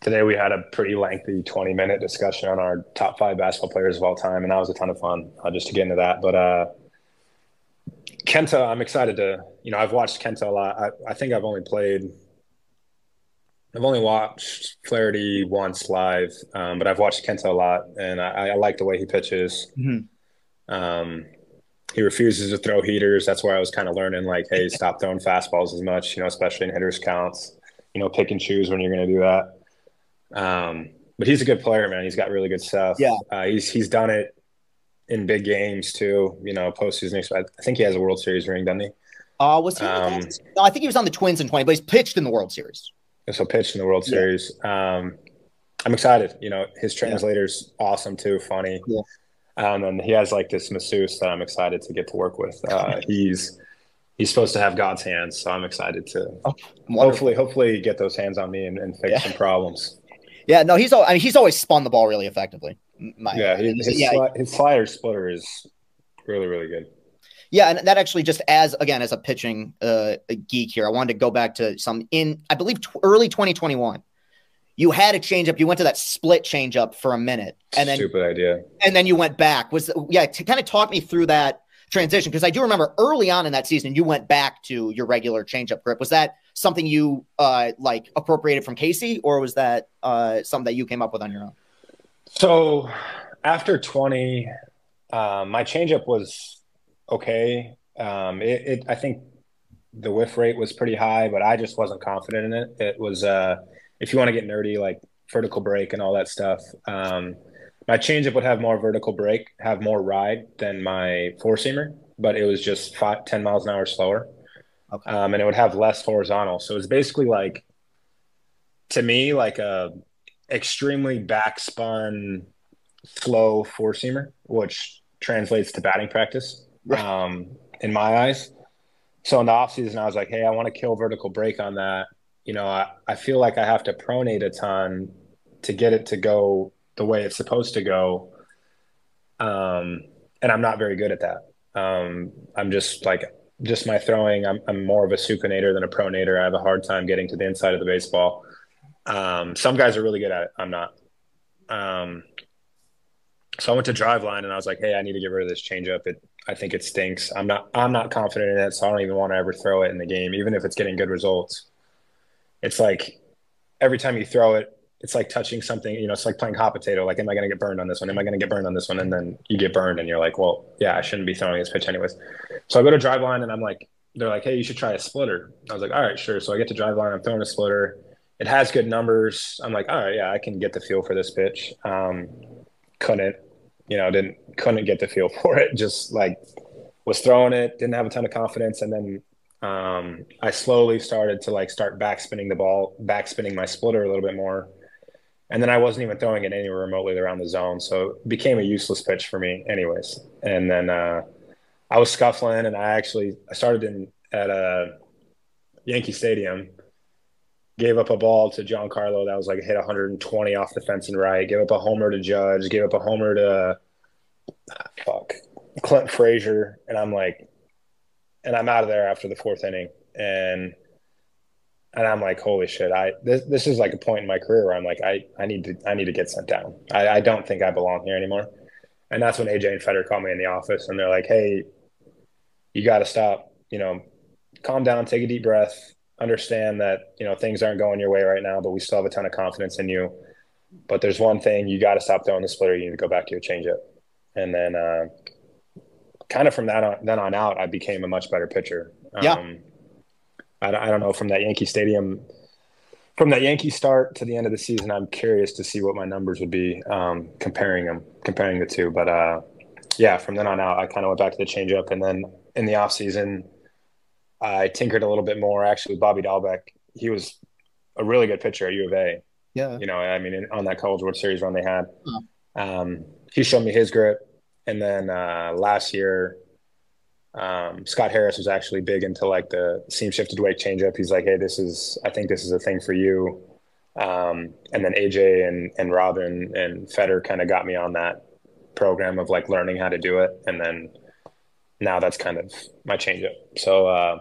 today we had a pretty lengthy 20 minute discussion on our top five basketball players of all time, and that was a ton of fun uh, just to get into that. But uh, Kenta, I'm excited to, you know, I've watched Kenta a lot. I, I think I've only played, I've only watched Flaherty once live, um, but I've watched Kenta a lot, and I, I like the way he pitches. Mm-hmm. Um, he refuses to throw heaters. That's where I was kind of learning, like, hey, stop throwing fastballs as much, you know, especially in hitters counts. You know, pick and choose when you're going to do that. Um, but he's a good player, man. He's got really good stuff. Yeah, uh, he's he's done it in big games too. You know, postseason. I think he has a World Series ring, doesn't he? Uh, was he? Um, no, I think he was on the Twins in twenty, but he's pitched in the World Series. So pitched in the World Series. Um, I'm excited. You know, his translator's yeah. awesome too, funny. Yeah. Um, and he has like this masseuse that I'm excited to get to work with. Uh, *laughs* he's he's supposed to have God's hands, so I'm excited to oh, hopefully hopefully get those hands on me and, and fix yeah. some problems. Yeah, no, he's I mean he's always spun the ball really effectively. My, yeah, his, his, yeah. Sli- his slider splitter is really really good. Yeah, and that actually just as again as a pitching uh, a geek here, I wanted to go back to some in I believe t- early 2021. You had a changeup. You went to that split changeup for a minute, and then stupid idea. And then you went back. Was yeah to kind of talk me through that transition because I do remember early on in that season you went back to your regular changeup grip. Was that something you uh, like appropriated from Casey, or was that uh, something that you came up with on your own? So after 20, um, my changeup was okay. Um, it, it, I think the whiff rate was pretty high, but I just wasn't confident in it. It was, uh, if you want to get nerdy, like vertical break and all that stuff. Um, my changeup would have more vertical break, have more ride than my four seamer, but it was just five, 10 miles an hour slower. Okay. Um, and it would have less horizontal. So it's basically like, to me, like a extremely backspun, slow four seamer, which translates to batting practice um, in my eyes. So in the offseason, I was like, hey, I want to kill vertical break on that. You know, I, I feel like I have to pronate a ton to get it to go the way it's supposed to go. Um, and I'm not very good at that. Um, I'm just like, just my throwing, I'm, I'm more of a supinator than a pronator. I have a hard time getting to the inside of the baseball. Um, some guys are really good at it. I'm not. Um, so I went to Driveline and I was like, "Hey, I need to get rid of this changeup. It, I think it stinks. I'm not, I'm not confident in it, so I don't even want to ever throw it in the game, even if it's getting good results. It's like every time you throw it, it's like touching something. You know, it's like playing hot potato. Like, am I going to get burned on this one? Am I going to get burned on this one? And then you get burned, and you're like, "Well, yeah, I shouldn't be throwing this pitch anyways." So I go to Driveline and I'm like, "They're like, hey, you should try a splitter." I was like, "All right, sure." So I get to Driveline. I'm throwing a splitter it has good numbers. I'm like, all right, yeah, I can get the feel for this pitch. Um, couldn't. you know, didn't couldn't get the feel *laughs* for it. Just like was throwing it, didn't have a ton of confidence, and then um, I slowly started to like start backspinning the ball, backspinning my splitter a little bit more. And then I wasn't even throwing it anywhere remotely around the zone. So it became a useless pitch for me anyways. And then uh, I was scuffling and I actually I started in at a Yankee Stadium, gave up a ball to Giancarlo that was like hit 120 off the fence and right, gave up a homer to Judge, gave up a homer to ah, fuck Clint Frazier. And I'm like, and I'm out of there after the fourth inning. And and I'm like, holy shit! I this this is like a point in my career where I'm like, I I need to I need to get sent down. I, I don't think I belong here anymore. And that's when AJ and Fetter called me in the office, and they're like, hey, you got to stop. You know, calm down, take a deep breath, understand that you know things aren't going your way right now, but we still have a ton of confidence in you. But there's one thing you got to stop throwing the splitter. You need to go back to your changeup. And then, uh, kind of from that on, then on out, I became a much better pitcher. Yeah. Um, I, I don't know from that Yankee Stadium, from that Yankee start to the end of the season. I'm curious to see what my numbers would be um, comparing them, comparing the two. But uh, yeah, from then on out, I kind of went back to the changeup, and then in the off season, I tinkered a little bit more. Actually, with Bobby Dalbec, he was a really good pitcher at U of A. Yeah, you know, I mean, in, on that College World Series run they had, um, he showed me his grip. And then uh, last year, um, Scott Harris was actually big into like the seam shifted weight changeup. He's like, hey, this is, I think this is a thing for you. Um, and then AJ and, and Robin and Fetter kind of got me on that program of like learning how to do it. And then now that's kind of my changeup. So, uh,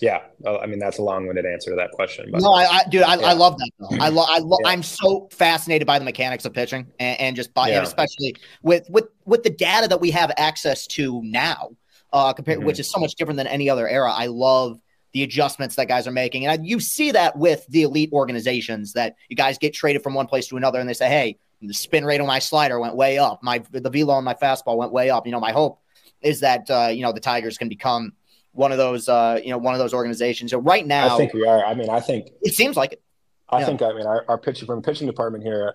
yeah, I mean that's a long-winded answer to that question. But, no, I, I dude, I, yeah. I, love that. Though. I love, I lo- yeah. I'm so fascinated by the mechanics of pitching, and, and just by, yeah. and especially with with with the data that we have access to now uh, compared, mm-hmm. which is so much different than any other era. I love the adjustments that guys are making, and I, you see that with the elite organizations that you guys get traded from one place to another, and they say, "Hey, the spin rate on my slider went way up. My the velo on my fastball went way up." You know, my hope is that uh, you know the Tigers can become one of those uh, you know one of those organizations. So right now, I think we are. I mean, I think it seems like it. I yeah. think I mean our, our pitching from pitching department here,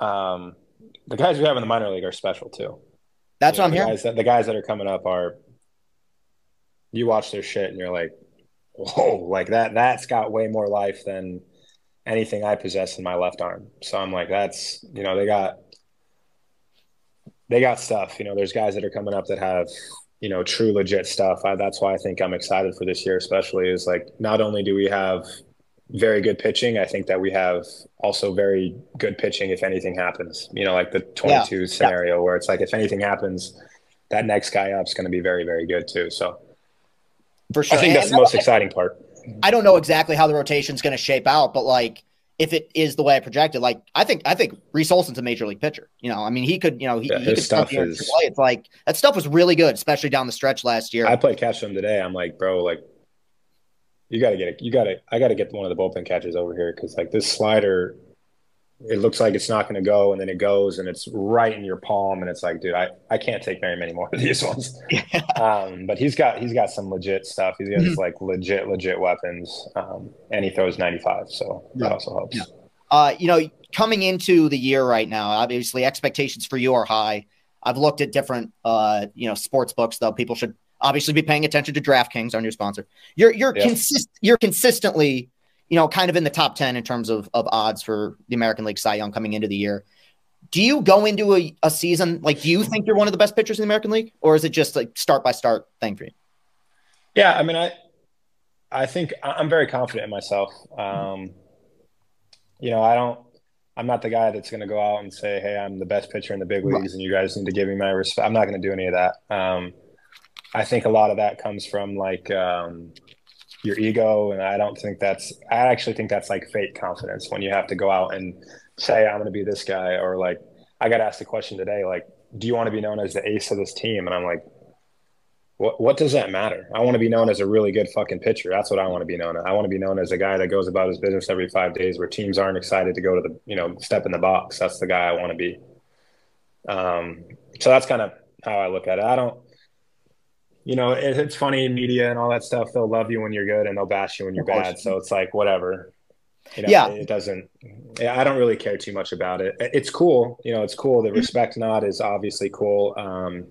um, the guys we have in the minor league are special too. That's you know, what I'm the hearing. Guys that, the guys that are coming up are you watch their shit and you're like, whoa, like that, that's got way more life than anything I possess in my left arm. So I'm like, that's, you know, they got, they got stuff, you know, there's guys that are coming up that have, you know, true legit stuff. I, that's why I think I'm excited for this year, especially is like, not only do we have very good pitching, I think that we have also very good pitching if anything happens, you know, like the 22 yeah. scenario yeah. where it's like, if anything happens, that next guy up is going to be very, very good too. So, for sure. I think that's and the most exciting part. I don't know exactly how the rotation is going to shape out, but like if it is the way I projected, like I think I think Reese Olson's a major league pitcher. You know, I mean, he could, you know, he, yeah, he could stuff is, play. It's like that stuff was really good, especially down the stretch last year. I played catch him today. I'm like, bro, like you got to get it. You got to. I got to get one of the bullpen catches over here because like this slider it looks like it's not going to go and then it goes and it's right in your palm and it's like dude i, I can't take very many more of these *laughs* ones yeah. um, but he's got he's got some legit stuff he's got mm-hmm. like legit legit weapons um, and he throws 95 so yeah. that also helps yeah. uh, you know coming into the year right now obviously expectations for you are high i've looked at different uh, you know sports books though people should obviously be paying attention to draftkings our new sponsor you're you're yeah. consist you're consistently you know, kind of in the top 10 in terms of, of odds for the American League Cy Young coming into the year. Do you go into a, a season like, do you think you're one of the best pitchers in the American League, or is it just like start by start thing for you? Yeah, I mean, I, I think I'm very confident in myself. Um, you know, I don't, I'm not the guy that's going to go out and say, "Hey, I'm the best pitcher in the big leagues, and you guys need to give me my respect." I'm not going to do any of that. Um, I think a lot of that comes from like um, your ego and i don't think that's i actually think that's like fake confidence when you have to go out and say i'm going to be this guy or like i got asked the question today like do you want to be known as the ace of this team? And i'm like what, what does that matter? I want to be known as a really good fucking pitcher. That's what i want to be known as. I want to be known as a guy that goes about his business every five days where teams aren't excited to go to the you know step in the box. That's the guy i want to be. Um so that's kind of how i look at it. I don't you know, it, it's funny in media and all that stuff. They'll love you when you're good and they'll bash you when you're bad. So it's like whatever. You know, yeah, it doesn't. I don't really care too much about it. It's cool, you know. It's cool. The respect nod is obviously cool. Um,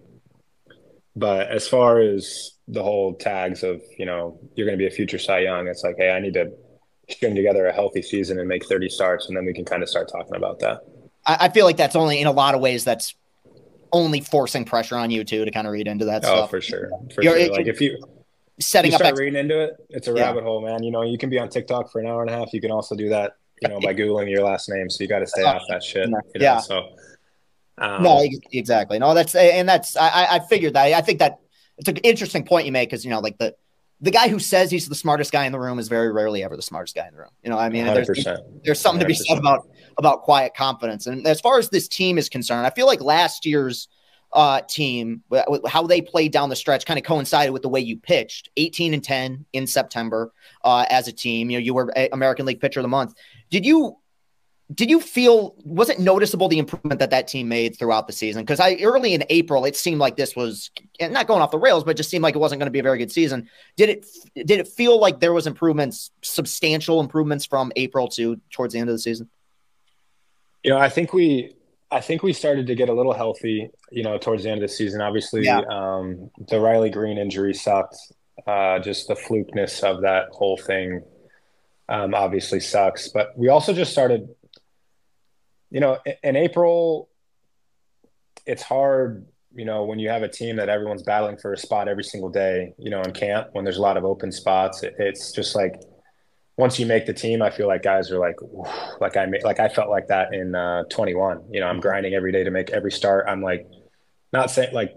but as far as the whole tags of you know you're going to be a future Cy Young, it's like, hey, I need to string together a healthy season and make 30 starts, and then we can kind of start talking about that. I, I feel like that's only in a lot of ways that's only forcing pressure on you too to kind of read into that oh, stuff. for sure, for you're, sure. Like if you setting you start up reading into it, it's a yeah. rabbit hole, man. You know, you can be on TikTok for an hour and a half. You can also do that, you know, by googling your last name. So you got to stay off that shit. You know? Yeah. So. Um, no, exactly. No, that's and that's I, I figured that. I think that it's an interesting point you make because you know, like the the guy who says he's the smartest guy in the room is very rarely ever the smartest guy in the room. You know, I mean, there's, there's something 100%. to be said about about quiet confidence. And as far as this team is concerned, I feel like last year's uh, team, how they played down the stretch, kind of coincided with the way you pitched. 18 and 10 in September uh, as a team. You know, you were American League Pitcher of the Month. Did you did you feel was it noticeable the improvement that that team made throughout the season? Because i early in april it seemed like this was not going off the rails but just seemed like it wasn't going to be a very good season. Did it did it feel like there was improvements substantial improvements from april to towards the end of the season? You know i think we i think we started to get a little healthy you know towards the end of the season. Obviously yeah. um, the Riley Greene injury sucked. Uh, just the flukeness of that whole thing um, obviously sucks. But we also just started you know, in April, it's hard, you know, when you have a team that everyone's battling for a spot every single day, you know, in camp, when there's a lot of open spots, it's just like once you make the team, I feel like guys are like, like I made, like I felt like that in uh, 21. You know, I'm grinding every day to make every start. I'm like, not saying like,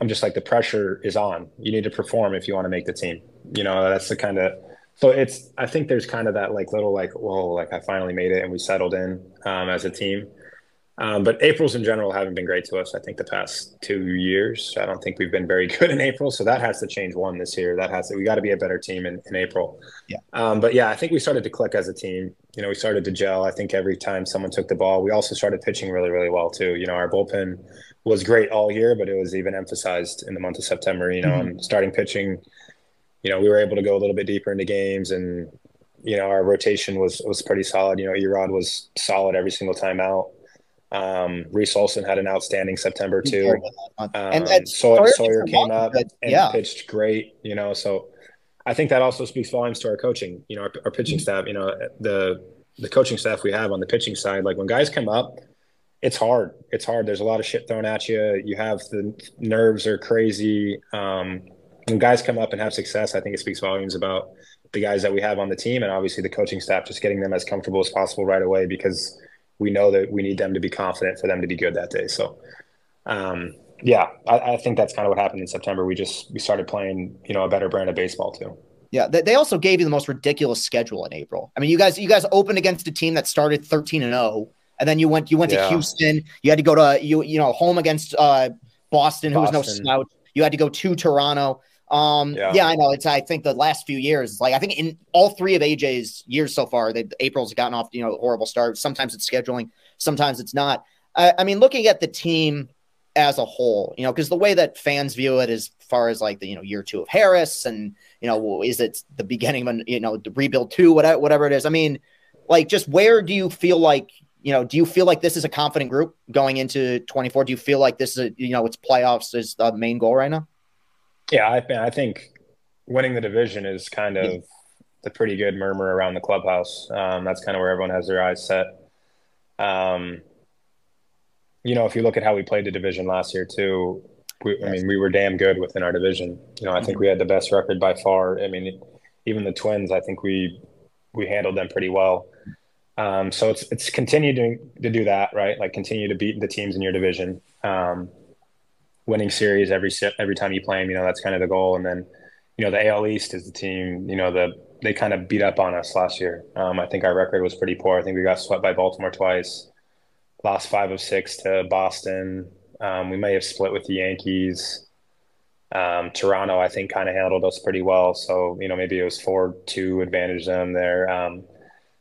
I'm just like the pressure is on. You need to perform if you want to make the team. You know, that's the kind of so it's I think there's kind of that like little like whoa like I finally made it and we settled in um, as a team. Um, but Aprils in general haven't been great to us. I think the past two years, I don't think we've been very *laughs* good in April. So that has to change one this year. That has to, we got to be a better team in, in April. Yeah. Um, but yeah, I think we started to click as a team. You know, we started to gel. I think every time someone took the ball, we also started pitching really, really well too. You know, our bullpen was great all year, but it was even emphasized in the month of September. You know, mm-hmm. and starting pitching you know, we were able to go a little bit deeper into games and, you know, our rotation was, was pretty solid. You know, Erod was solid every single time out. Um, Reese Olson had an outstanding September too. Um, and, Sawyer, Sawyer came up and yeah. pitched great, you know, so I think that also speaks volumes to our coaching, you know, our, our pitching mm-hmm. staff, you know, the, the coaching staff we have on the pitching side, like when guys come up, it's hard. It's hard. There's a lot of shit thrown at you. You have the nerves are crazy. Um, when guys come up and have success, I think it speaks volumes about the guys that we have on the team and obviously the coaching staff, just getting them as comfortable as possible right away because we know that we need them to be confident for them to be good that day. So, um, yeah, I, I, think that's kind of what happened in September. We just we started playing, you know, a better brand of baseball too. Yeah, they also gave you the most ridiculous schedule in April. I mean, you guys you guys opened against a team that started thirteen and zero, and then you went you went yeah. to Houston. You had to go to you you know home against uh, Boston, who was no slouch. You had to go to Toronto. Um, yeah. yeah. I know. It's I think the last few years, like I think in all three of AJ's years so far, that April's gotten off you know horrible start. Sometimes it's scheduling, sometimes it's not. I, I mean, looking at the team as a whole, you know, because the way that fans view it as far as like the you know year two of Harris, and you know, is it the beginning of you know the rebuild two, whatever whatever it is. I mean, like just where do you feel like you know, do you feel like this is a confident group going into 24? Do you feel like this is a, you know, it's playoffs is the main goal right now? Yeah, I, I think winning the division is kind of the pretty good murmur around the clubhouse. Um, that's kind of where everyone has their eyes set. Um, you know, if you look at how we played the division last year too, we, I mean, we were damn good within our division. You know, I think we had the best record by far. I mean, even the Twins, I think we we handled them pretty well. Um, so it's it's continue to, to do that, right? Like continue to beat the teams in your division. Um, winning series every every time you play them. You know that's kind of the goal. And then, you know, the AL East is the team. You know, the they kind of beat up on us last year. Um, I think our record was pretty poor. I think we got swept by Baltimore twice, lost five of six to Boston. Um, we may have split with the Yankees. Um, Toronto, I think, kind of handled us pretty well. So you know, maybe it was four two advantage them there. Um,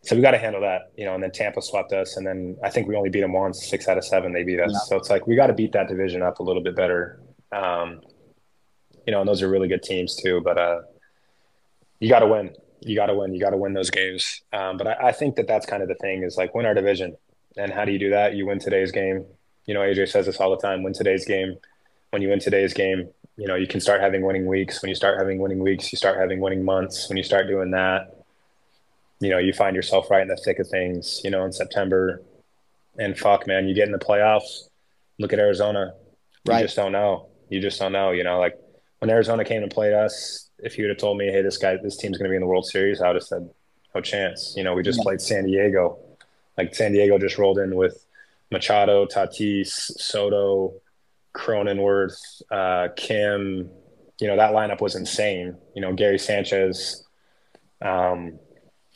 so we got to handle that, you know. And then Tampa swept us, and then I think we only beat them once. Six out of seven, they beat us. Yeah. So it's like we got to beat that division up a little bit better. Um, you know, and those are really good teams too. But uh, you got to win. you got to win. You got to win those games. Um, but I, I, think that that's kind of the thing is like win our division. And how do you do that? You win today's game. You know, AJ says this all the time. Win today's game. When you win today's game, you know you can start having winning weeks. When you start having winning weeks, you start having winning months. When you start doing that, you know you find yourself right in the thick of things. You know, in September, and fuck, man, you get in the playoffs. Look at Arizona. You just don't know. You just don't know. You know, like when Arizona came and played us, if you would have told me, hey, this guy, this team's going to be in the World Series, I would have said, no chance. You know, we just yeah. played San Diego. Like San Diego just rolled in with Machado, Tatis, Soto, Cronenworth, uh, Kim. You know, that lineup was insane. You know, Gary Sanchez. Um,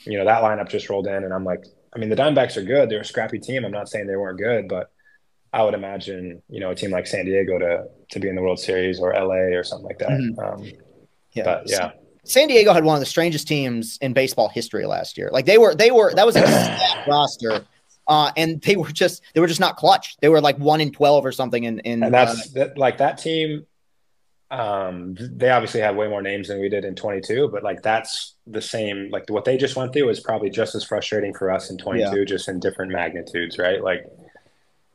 you know, that lineup just rolled in, and I'm like, I mean, the Diamondbacks are good. They're a scrappy team. I'm not saying they weren't good, but I would imagine, you know, a team like San Diego to to be in the World Series or LA or something like that. Mm-hmm. Um, yeah. But yeah. San Diego had one of the strangest teams in baseball history last year. Like they were, they were that was a *clears throat* roster, uh, and they were just they were just not clutch. They were like one in twelve or something. In, in and that's uh, that, like that team. Um, they obviously have way more names than we did in 22, but like that's the same. Like what they just went through is probably just as frustrating for us in 22, yeah. just in different magnitudes, right? Like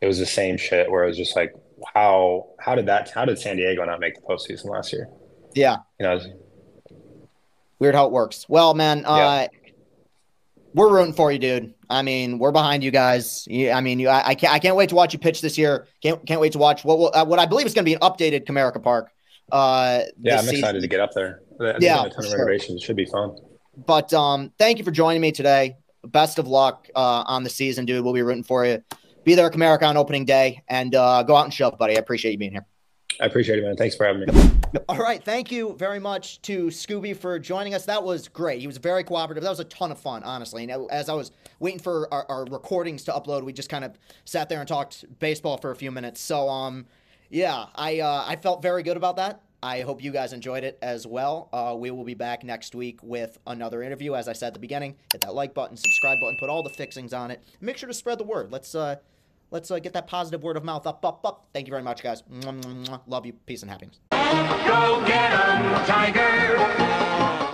it was the same shit where it was just like, how how did that how did San Diego not make the postseason last year? Yeah. You know, weird how it works. Well, man, uh, yeah. we're rooting for you, dude. I mean, we're behind you guys. I mean, you, I, I, can't, I can't wait to watch you pitch this year. Can't, can't wait to watch what will, what I believe is going to be an updated Comerica Park. Uh, yeah, I'm season. excited to get up there. Yeah, a ton of renovations. It should be fun. But um, thank you for joining me today. Best of luck uh, on the season, dude. We'll be rooting for you. Be there at Comerica on opening day and uh, go out and show, up, buddy. I appreciate you being here. I appreciate it, man. Thanks for having me. All right. Thank you very much to Scooby for joining us. That was great. He was very cooperative. That was a ton of fun, honestly. And as I was waiting for our, our recordings to upload, we just kind of sat there and talked baseball for a few minutes. So, um, yeah, I uh, I felt very good about that. I hope you guys enjoyed it as well. Uh, we will be back next week with another interview. As I said at the beginning, hit that like button, subscribe button, put all the fixings on it. Make sure to spread the word. Let's uh, let's uh, get that positive word of mouth up, up, up. Thank you very much, guys. Love you. Peace and happiness. Go get 'em, tiger.